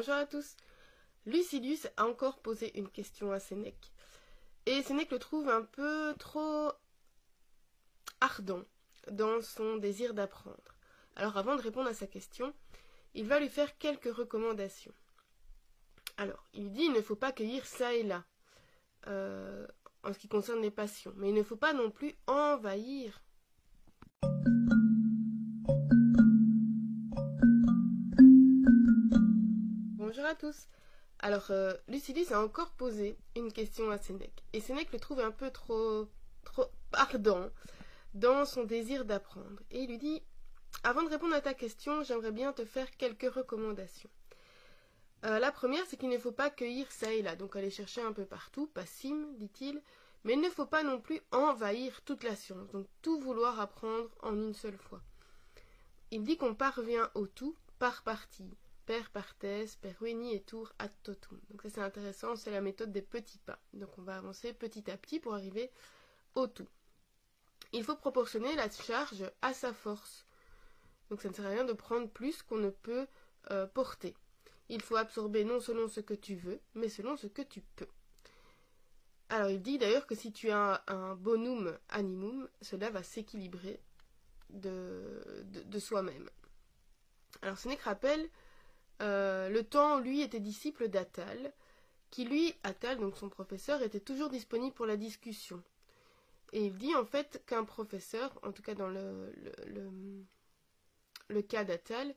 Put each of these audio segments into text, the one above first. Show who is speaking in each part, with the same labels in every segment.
Speaker 1: Bonjour à tous. Lucilius a encore posé une question à Sénèque. Et Sénèque le trouve un peu trop ardent dans son désir d'apprendre. Alors avant de répondre à sa question, il va lui faire quelques recommandations. Alors, il dit il ne faut pas cueillir ça et là, euh, en ce qui concerne les passions, mais il ne faut pas non plus envahir. Bonjour à tous. Alors, euh, a encore posé une question à Sénèque, et Sénèque le trouve un peu trop, trop ardent dans son désir d'apprendre. Et il lui dit Avant de répondre à ta question, j'aimerais bien te faire quelques recommandations. Euh, la première, c'est qu'il ne faut pas cueillir ça et là, donc aller chercher un peu partout, pas sim, dit-il, mais il ne faut pas non plus envahir toute la science, donc tout vouloir apprendre en une seule fois. Il dit qu'on parvient au tout par partie, per partes, per veni et tour ad totum. Donc ça c'est intéressant, c'est la méthode des petits pas. Donc on va avancer petit à petit pour arriver au tout. Il faut proportionner la charge à sa force. Donc ça ne sert à rien de prendre plus qu'on ne peut euh, porter. Il faut absorber non selon ce que tu veux, mais selon ce que tu peux. Alors il dit d'ailleurs que si tu as un, bonum animum, cela va s'équilibrer de, soi-même. Alors Sénèque rappelle, euh, le temps, lui, était disciple d'Atal, qui lui, Atal, donc son professeur, était toujours disponible pour la discussion. Et il dit en fait qu'un professeur, en tout cas dans le, cas d'Atal,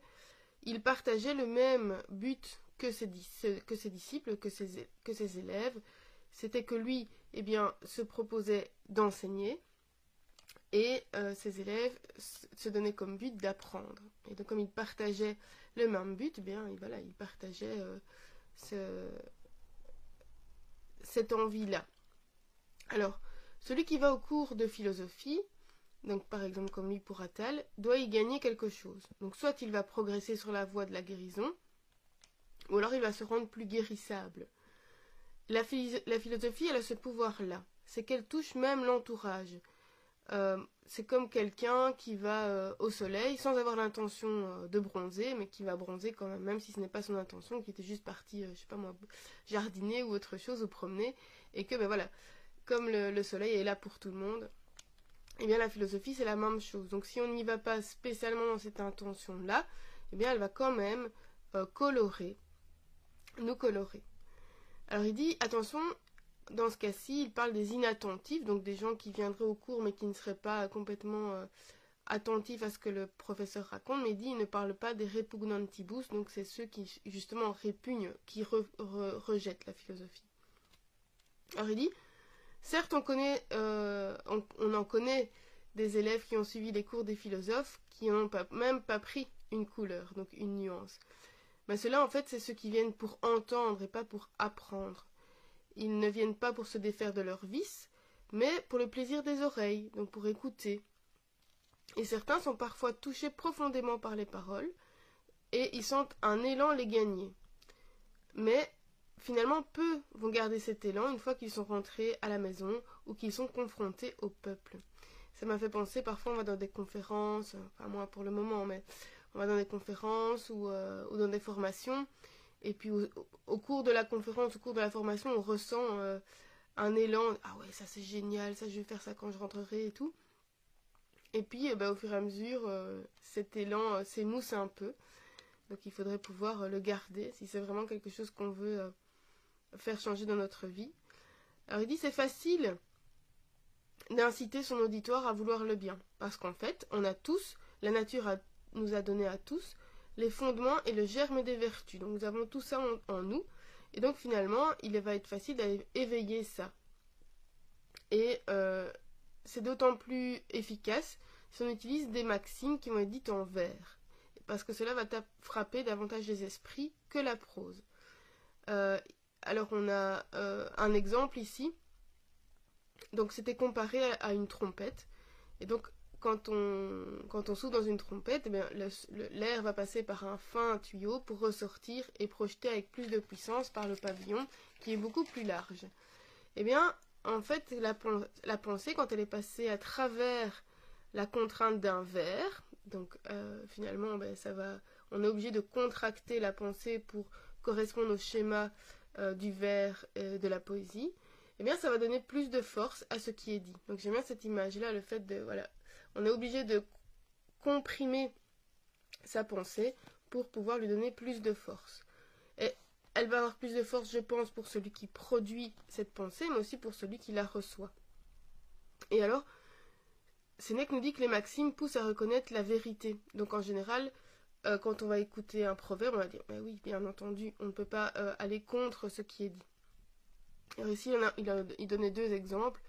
Speaker 1: il partageait le même but que ses, disciples, que ses, élèves. C'était que lui, eh bien, se proposait d'enseigner et euh, ses élèves se donnaient comme but d'apprendre. Et donc, comme ils partageaient le même but, eh bien, voilà, ils euh, ce, cette envie-là. Alors, celui qui va au cours de philosophie, donc par exemple comme Attal, doit y gagner quelque chose. Donc soit il va progresser sur la voie de la guérison, ou alors il va se rendre plus guérissable. La, philosophie, elle a ce pouvoir-là, c'est qu'elle touche même l'entourage. Euh, c'est comme quelqu'un qui va euh, au soleil sans avoir l'intention euh, de bronzer, mais qui va bronzer quand même, même si ce n'est pas son intention, qui était juste parti, je sais pas moi, jardiner ou autre chose, ou promener, et que ben voilà, comme le, soleil est là pour tout le monde, eh bien la philosophie c'est la même chose. Donc si on n'y va pas spécialement dans cette intention-là, eh bien elle va quand même colorer, nous colorer. Alors il dit, attention, dans ce cas-ci, il parle des inattentifs, donc des gens qui viendraient au cours mais qui ne seraient pas complètement euh, attentifs à ce que le professeur raconte, mais il dit, il ne parle pas des repugnantibus, donc c'est ceux qui justement répugnent, qui rejettent la philosophie. Alors il dit, Certes, on, euh, on, en connaît des élèves qui ont suivi les cours des philosophes qui n'ont même pas pris une couleur, donc une nuance. Mais cela, en fait, c'est ceux qui viennent pour entendre et pas pour apprendre. Ils ne viennent pas pour se défaire de leurs vices, mais pour le plaisir des oreilles, donc pour écouter. Et certains sont parfois touchés profondément par les paroles, et ils sentent un élan les gagner. Mais Finalement, peu vont garder cet élan une fois qu'ils sont rentrés à la maison ou qu'ils sont confrontés au peuple. Ça m'a fait penser, parfois on va dans des conférences, enfin moi pour le moment, mais on va dans des conférences ou, euh, dans des formations, et puis au, cours de la conférence, au cours de la formation, on ressent euh, un élan, ah ouais, ça c'est génial, ça je vais faire ça quand je rentrerai et tout. Et puis eh ben, au fur et à mesure, euh, cet élan s'émousse un peu. Donc il faudrait pouvoir le garder si c'est vraiment quelque chose qu'on veut faire changer dans notre vie. Alors il dit c'est facile d'inciter son auditoire à vouloir le bien, parce qu'en fait, on a tous, la nature nous a donné à tous les fondements et le germe des vertus. Donc nous avons tout ça en, nous, et donc finalement, il va être facile d'éveiller ça. Et euh, c'est d'autant plus efficace si on utilise des maximes qui vont être dites en vers, parce que cela va frapper davantage les esprits que la prose. Euh, alors on a euh, un exemple ici. Donc c'était comparé à, une trompette. Et donc quand on, quand souffle dans une trompette, eh l'air va passer par un fin tuyau pour ressortir et projeter avec plus de puissance par le pavillon qui est beaucoup plus large. Eh bien, en fait, la, pensée, quand elle est passée à travers la contrainte d'un verre, donc euh, finalement, ben, ça va, on est obligé de contracter la pensée pour correspondent au schéma euh, du vers de la poésie, eh bien ça va donner plus de force à ce qui est dit. Donc j'aime bien cette image-là, le fait de, voilà, on est obligé de comprimer sa pensée pour pouvoir lui donner plus de force. Et elle va avoir plus de force, je pense, pour celui qui produit cette pensée, mais aussi pour celui qui la reçoit. Et alors, Sénèque nous dit que les maximes poussent à reconnaître la vérité. Donc en général, euh, quand on va écouter un proverbe, on va dire, mais oui, bien entendu, on ne peut pas euh, aller contre ce qui est dit. Alors ici, il, il, donnait deux exemples.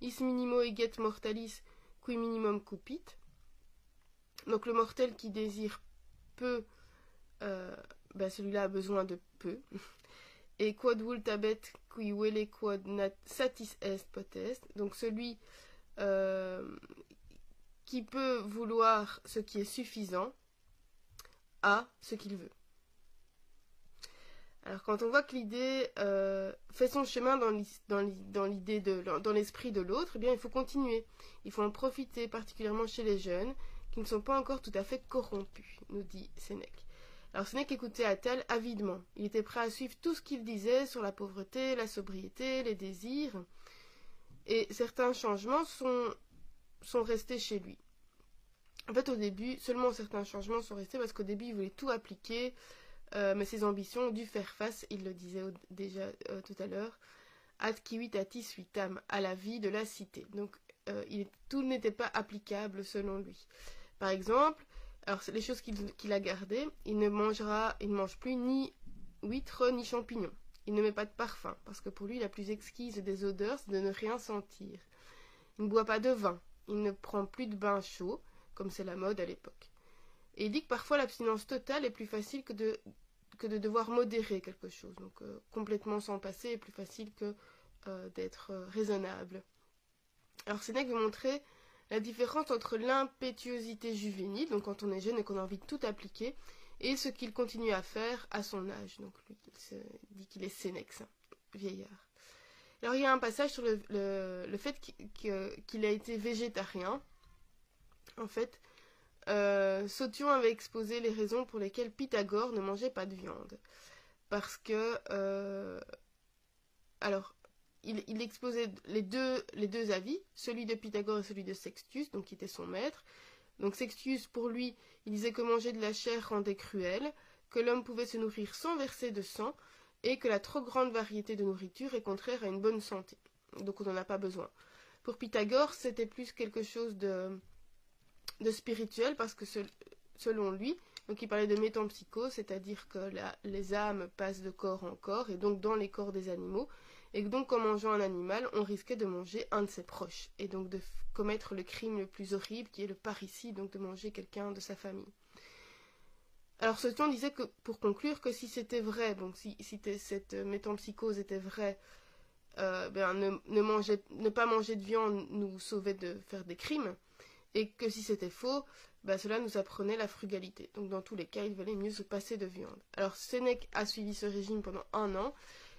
Speaker 1: Is minimo eget mortalis qui minimum cupit. Donc le mortel qui désire peu, euh, ben, celui-là a besoin de peu. Et quod vultabet qui vele quod nat satis est potest. Donc celui qui peut vouloir ce qui est suffisant a ce qu'il veut. Alors quand on voit que l'idée euh, fait son chemin dans l'idée dans l'esprit de l'autre, eh bien il faut continuer. Il faut en profiter, particulièrement chez les jeunes qui ne sont pas encore tout à fait corrompus, nous dit Sénèque. Alors Sénèque écoutait Attal avidement. Il était prêt à suivre tout ce qu'il disait sur la pauvreté, la sobriété, les désirs. Et certains changements sont restés chez lui. En fait, au début, seulement certains changements sont restés parce qu'au début, il voulait tout appliquer, euh, mais ses ambitions ont dû faire face, il le disait déjà euh, tout à l'heure, ad à la vie de la cité. Donc, euh, tout n'était pas applicable selon lui. Par exemple, alors les choses qu'il a gardées, il ne mangera, il ne mange plus ni huîtres ni champignons. Il ne met pas de parfum, parce que pour lui, la plus exquise des odeurs, c'est de ne rien sentir. Il ne boit pas de vin, il ne prend plus de bain chaud, comme c'est la mode à l'époque. Et il dit que parfois l'abstinence totale est plus facile que de de devoir modérer quelque chose. Donc euh, complètement s'en passer est plus facile que euh, d'être euh, raisonnable. Alors Sénèque veut montrer la différence entre l'impétuosité juvénile, donc quand on est jeune et qu'on a envie de tout appliquer, et ce qu'il continue à faire à son âge. Donc lui, il dit qu'il est Sénèque, vieillard. Alors il y a un passage sur le, le, fait qu'il a été végétarien. En fait, euh, Saution avait exposé les raisons pour lesquelles Pythagore ne mangeait pas de viande. Parce que... Euh, alors, il, exposait les deux, avis, celui de Pythagore et celui de Sextus, donc qui était son maître. Donc Sextus, pour lui, il disait que manger de la chair rendait cruel, que l'homme pouvait se nourrir sans verser de sang, et que la trop grande variété de nourriture est contraire à une bonne santé. Donc on n'en a pas besoin. Pour Pythagore, c'était plus quelque chose de de spirituel parce que selon lui, donc il parlait de métampsychose, c'est-à-dire que les âmes passent de corps en corps et donc dans les corps des animaux, et que donc en mangeant un animal, on risquait de manger un de ses proches et donc de commettre le crime le plus horrible qui est le parricide, donc de manger quelqu'un de sa famille. Alors ce temps disait que pour conclure que si c'était vrai, donc si, cette métampsychose était vraie, euh, ben, ne, ne pas manger de viande nous sauvait de faire des crimes et que si c'était faux, bah, cela nous apprenait la frugalité. Donc dans tous les cas, il valait mieux se passer de viande. Alors Sénèque a suivi ce régime pendant un an,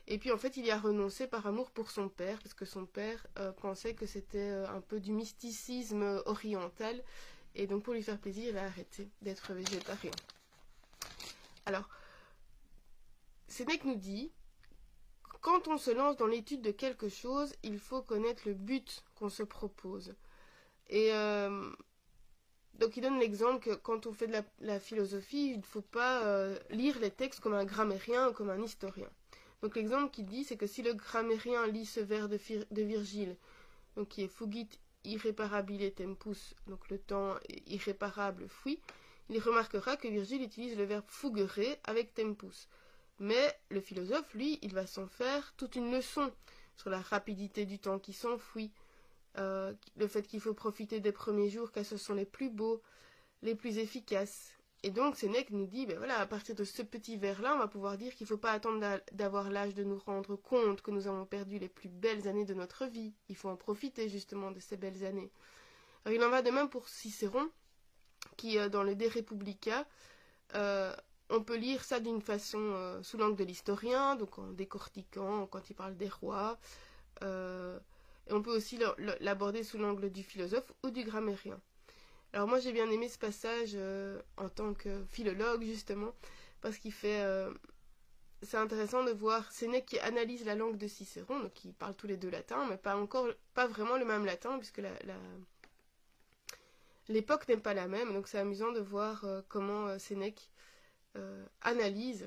Speaker 1: et puis en fait il y a renoncé par amour pour son père, parce que son père euh, pensait que c'était euh, un peu du mysticisme oriental, et donc pour lui faire plaisir, il a arrêté d'être végétarien. Alors, Sénèque nous dit, quand on se lance dans l'étude de quelque chose, il faut connaître le but qu'on se propose. Et euh, donc il donne l'exemple que quand on fait de la, philosophie, il ne faut pas euh, lire les textes comme un grammairien ou comme un historien. Donc l'exemple qu'il dit, c'est que si le grammairien lit ce vers de, Virgile, donc qui est fugit irréparabile tempus, donc le temps irréparable fuit, il remarquera que Virgile utilise le verbe fugurer avec tempus. Mais le philosophe, lui, il va s'en faire toute une leçon sur la rapidité du temps qui s'enfuit, euh, le fait qu'il faut profiter des premiers jours car ce sont les plus beaux, les plus efficaces. Et donc Sénèque nous dit, ben voilà, à partir de ce petit vers-là, on va pouvoir dire qu'il ne faut pas attendre d'avoir l'âge de nous rendre compte que nous avons perdu les plus belles années de notre vie. Il faut en profiter justement de ces belles années. il en va de même pour Cicéron, qui euh, dans le De Republica, euh, on peut lire ça d'une façon sous l'angle de l'historien, donc en décortiquant quand il parle des rois, et on peut aussi l'aborder sous l'angle du philosophe ou du grammairien. Alors moi j'ai bien aimé ce passage euh, en tant que philologue justement, parce qu'il fait... Euh, c'est intéressant de voir Sénèque qui analyse la langue de Cicéron, donc qui parle tous les deux latin, mais pas encore, pas vraiment le même latin, puisque l'époque n'est pas la même, donc c'est amusant de voir euh, comment Sénèque analyse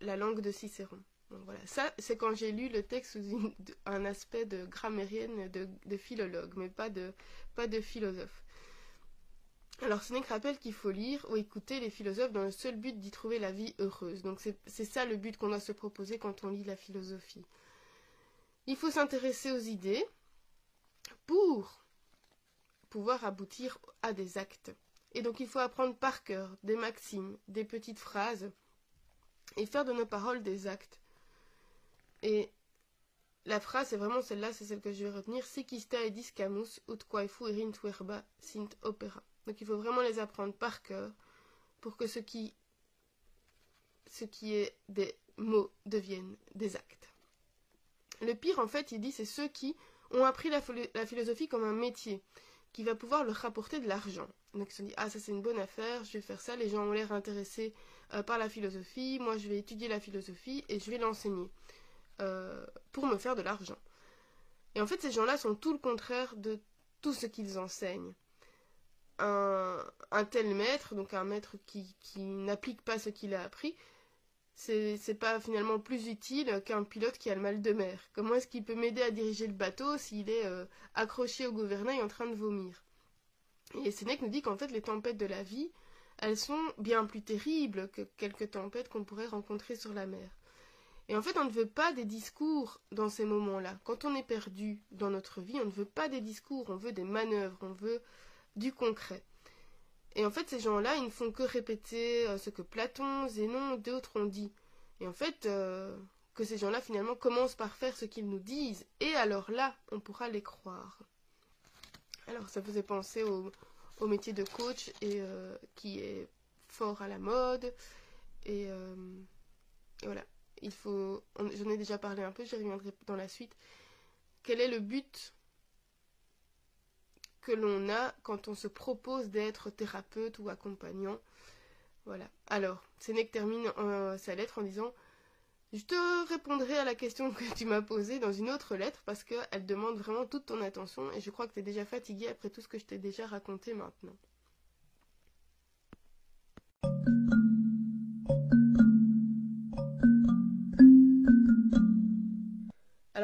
Speaker 1: la langue de Cicéron. Voilà, ça c'est quand j'ai lu le texte sous un aspect de grammairienne, de, de, philologue, mais pas de, pas de philosophe. Alors Sénèque rappelle qu'il faut lire ou écouter les philosophes dans le seul but d'y trouver la vie heureuse. Donc c'est ça le but qu'on doit se proposer quand on lit la philosophie. Il faut s'intéresser aux idées pour pouvoir aboutir à des actes. Et donc il faut apprendre par cœur des maximes, des petites phrases, et faire de nos paroles des actes. Et la phrase, c'est vraiment celle-là, c'est celle que je vais retenir. Sikista et discamus ut quaifu tuerba sint opera. Donc il faut vraiment les apprendre par cœur pour que ce qui, ce qui est des mots deviennent des actes. Le pire, en fait, il dit, c'est ceux qui ont appris la, la, philosophie comme un métier, qui va pouvoir leur rapporter de l'argent. Donc ils se disent, ah ça c'est une bonne affaire, je vais faire ça, les gens ont l'air intéressés euh, par la philosophie, moi je vais étudier la philosophie et je vais l'enseigner euh, pour me faire de l'argent. Et en fait ces gens-là sont tout le contraire de tout ce qu'ils enseignent un, tel maître, donc un maître qui, n'applique pas ce qu'il a appris, c'est pas finalement plus utile qu'un pilote qui a le mal de mer. Comment est-ce qu'il peut m'aider à diriger le bateau s'il est euh, accroché au gouvernail en train de vomir? Et Sénèque nous dit qu'en fait les tempêtes de la vie, elles sont bien plus terribles que quelques tempêtes qu'on pourrait rencontrer sur la mer. Et en fait, on ne veut pas des discours dans ces moments-là. Quand on est perdu dans notre vie, on ne veut pas des discours, on veut des manœuvres, on veut du concret. Et en fait, ces gens-là, ils ne font que répéter euh, ce que Platon, Zénon, d'autres ont dit. Et en fait, euh, que ces gens-là, finalement, commencent par faire ce qu'ils nous disent. Et alors là, on pourra les croire. Alors, ça faisait penser au, métier de coach, euh, qui est fort à la mode. Et voilà. Il faut. J'en ai déjà parlé un peu, j'y reviendrai dans la suite. Quel est le but que l'on a quand on se propose d'être thérapeute ou accompagnant? Voilà. Alors, Sénèque termine euh, sa lettre en disant Je te répondrai à la question que tu m'as posée dans une autre lettre parce qu'elle demande vraiment toute ton attention et je crois que tu es déjà fatigué après tout ce que je t'ai déjà raconté maintenant.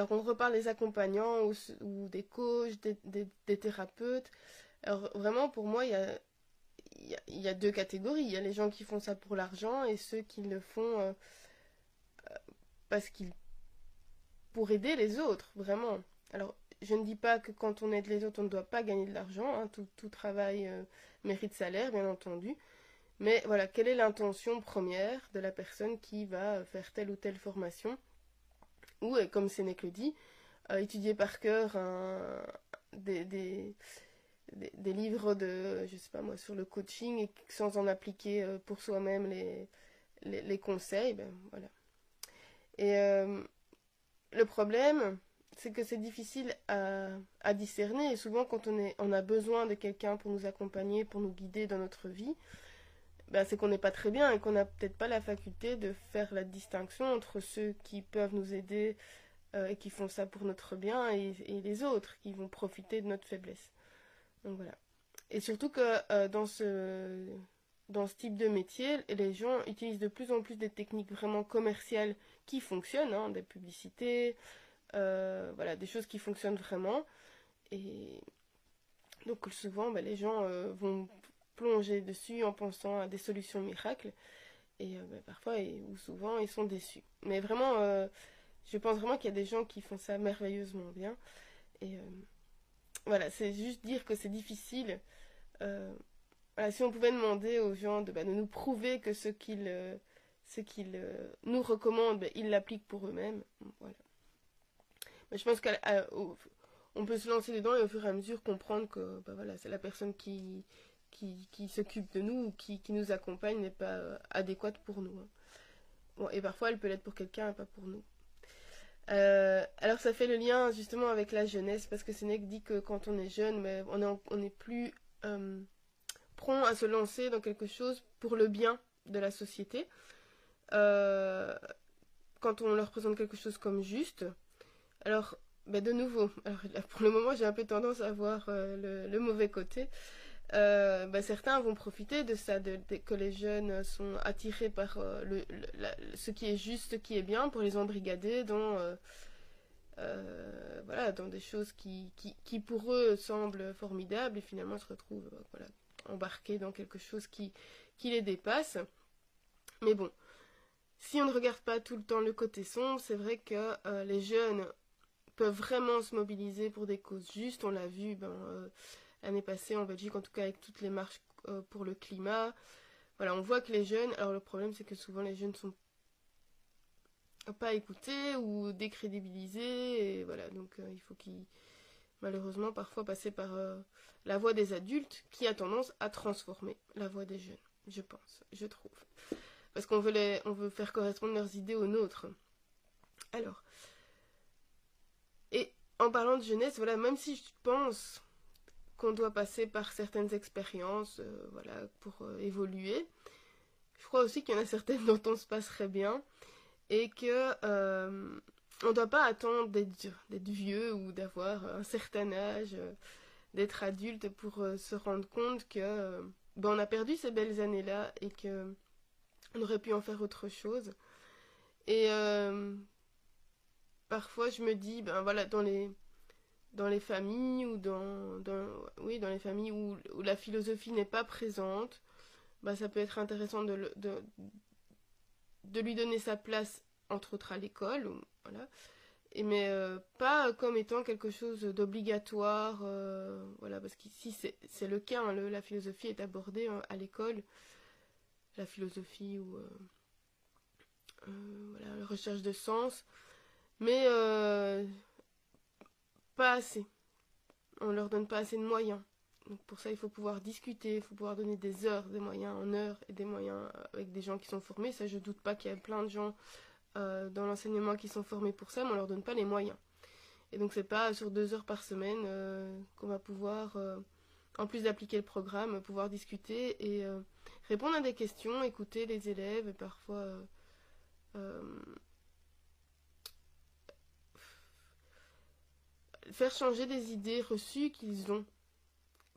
Speaker 1: Alors on reparle des accompagnants ou, des coachs, des, thérapeutes. Alors vraiment pour moi il y a, deux catégories. Il y a les gens qui font ça pour l'argent et ceux qui le font euh, euh, parce qu'ils pour aider les autres, vraiment. Alors je ne dis pas que quand on aide les autres on ne doit pas gagner de l'argent. Hein. Tout, travail euh, mérite salaire bien entendu. Mais voilà, quelle est l'intention première de la personne qui va faire telle ou telle formation? Ou, comme Sénèque le dit, euh, étudier par cœur des, livres de, je sais pas moi, sur le coaching et sans en appliquer euh, pour soi-même les, conseils, ben voilà. Et euh, le problème, c'est que c'est difficile à, discerner et souvent quand on a besoin de quelqu'un pour nous accompagner, pour nous guider dans notre vie, ben, c'est qu'on n'est pas très bien et qu'on n'a peut-être pas la faculté de faire la distinction entre ceux qui peuvent nous aider euh, et qui font ça pour notre bien et, les autres qui vont profiter de notre faiblesse. Donc voilà. Et surtout que euh, dans, ce, dans ce type de métier, les gens utilisent de plus en plus des techniques vraiment commerciales qui fonctionnent, hein, des publicités, euh, voilà, des choses qui fonctionnent vraiment. Et donc souvent, ben, les gens vont plonger dessus en pensant à des solutions miracles. Et euh, bah, parfois, ou souvent, ils sont déçus. Mais vraiment, euh, je pense vraiment qu'il y a des gens qui font ça merveilleusement bien. Et euh, voilà, c'est juste dire que c'est difficile. si on pouvait demander aux gens de, bah, nous prouver que ce qu'ils nous recommandent, bah, ils l'appliquent pour eux-mêmes. Je pense qu'on peut se lancer dedans et au fur et à mesure comprendre que voilà, c'est la personne qui, qui, s'occupe de nous ou qui, nous accompagne n'est pas euh, adéquate pour nous. Hein. Bon, et parfois elle peut l'être pour quelqu'un et pas pour nous. Euh, alors ça fait le lien justement avec la jeunesse parce que Sénèque dit que quand on est jeune, on est, plus euh, prompt à se lancer dans quelque chose pour le bien de la société. quand on leur présente quelque chose comme juste, alors ben de nouveau, pour le moment j'ai un peu tendance à voir euh, le, mauvais côté. Euh, ben, certains vont profiter de ça, de, que les jeunes sont attirés par euh, ce qui est juste, ce qui est bien, pour les embrigader dans, voilà, dans des choses qui, pour eux semblent formidables et finalement se retrouvent embarqués dans quelque chose qui, les dépasse. Mais bon, si on ne regarde pas tout le temps le côté sombre, c'est vrai que euh, les jeunes peuvent vraiment se mobiliser pour des causes justes. On l'a vu ben, euh, l'année passée en Belgique, en tout cas avec toutes les marches euh, pour le climat. Voilà, on voit que les jeunes, alors le problème c'est que souvent les jeunes ne sont pas écoutés ou décrédibilisés, et voilà, donc il faut qu'ils malheureusement parfois passer par la voix des adultes qui a tendance à transformer la voix des jeunes, je pense, je trouve parce qu'on veut, on veut faire correspondre leurs idées aux nôtres. Alors, et en parlant de jeunesse, voilà, même si je pense qu'on doit passer par certaines expériences, euh, voilà, pour euh, évoluer, je crois aussi qu'il y en a certaines dont on se passerait bien et que euh, on ne doit pas attendre d'être vieux ou d'avoir un certain âge, d'être adulte pour se rendre compte que ben, on a perdu ces belles années-là et que on aurait pu en faire autre chose. Et parfois je me dis, ben voilà, dans les, dans les familles ou dans, oui, dans les familles où, la philosophie n'est pas présente, ben ça peut être intéressant de, de, de, lui donner sa place, entre autres à l'école, voilà. Et mais euh, pas comme étant quelque chose d'obligatoire, euh, voilà, parce qu'ici c'est le cas, hein, la philosophie est abordée hein, à l'école la philosophie ou euh, voilà, la recherche de sens, mais pas assez. On leur donne pas assez de moyens. Donc pour ça, il faut pouvoir discuter, il faut pouvoir donner des heures, des moyens en heures et des moyens avec des gens qui sont formés. Ça, je doute pas qu'il y a plein de gens dans l'enseignement qui sont formés pour ça, mais on leur donne pas les moyens. Et donc c'est pas sur deux heures par semaine qu'on va pouvoir, en plus d'appliquer le programme, pouvoir discuter et répondre à des questions, écouter les élèves et parfois euh, euh, faire changer des idées reçues qu'ils ont.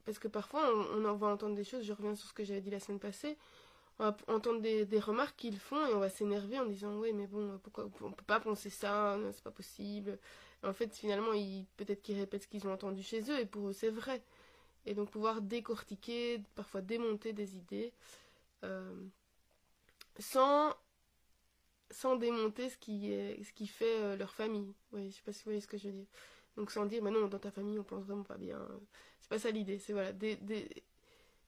Speaker 1: Parce que parfois on, en va entendre des choses, je reviens sur ce que j'avais dit la semaine passée, on va entendre des, remarques qu'ils font et on va s'énerver en disant oui mais bon pourquoi on peut pas penser ça, c'est pas possible. en fait finalement peut-être qu'ils répètent ce qu'ils ont entendu chez eux et pour eux c'est vrai et donc pouvoir décortiquer, parfois démonter des idées, euh, sans, sans démonter ce qui, est, ce qui fait euh, leur famille. Oui, je sais pas si vous voyez ce que je veux dire. Donc sans dire, mais non, dans ta famille, on pense vraiment pas bien. C'est pas ça l'idée, c'est voilà,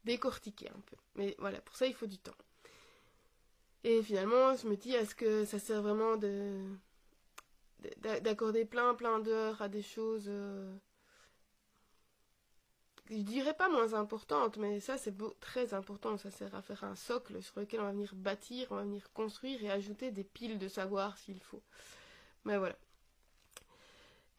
Speaker 1: décortiquer un peu. Mais voilà, pour ça, il faut du temps. Et finalement, je me dis, est-ce que ça sert vraiment de d'accorder plein plein d'heures à des choses euh, je dirais pas moins importante, mais ça c'est très important. Ça sert à faire un socle sur lequel on va venir bâtir, on va venir construire et ajouter des piles de savoir s'il faut. Mais voilà.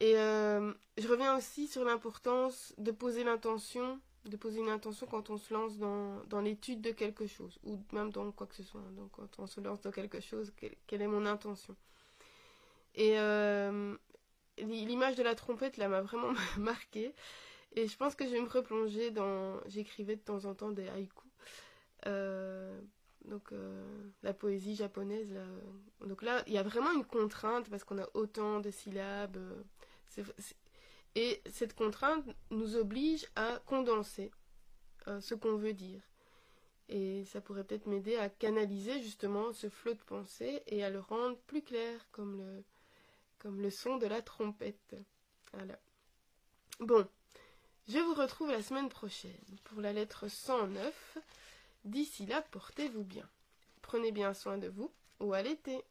Speaker 1: Et euh, je reviens aussi sur l'importance de poser l'intention, de poser une intention quand on se lance dans, dans l'étude de quelque chose, ou même dans quoi que ce soit. Donc quand on se lance dans quelque chose, quelle, est mon intention Et euh, l'image de la trompette là m'a vraiment marquée. Et je pense que je vais me replonger dans. J'écrivais de temps en temps des haïkus. Euh, donc la poésie japonaise. Donc là, il y a vraiment une contrainte parce qu'on a autant de syllabes. Euh, et cette contrainte nous oblige à condenser ce qu'on veut dire. Et ça pourrait peut-être m'aider à canaliser justement ce flot de pensée et à le rendre plus clair comme le, comme le son de la trompette. Voilà. Bon, je vous retrouve la semaine prochaine pour la lettre 109. D'ici là, portez-vous bien. Prenez bien soin de vous ou à l'été.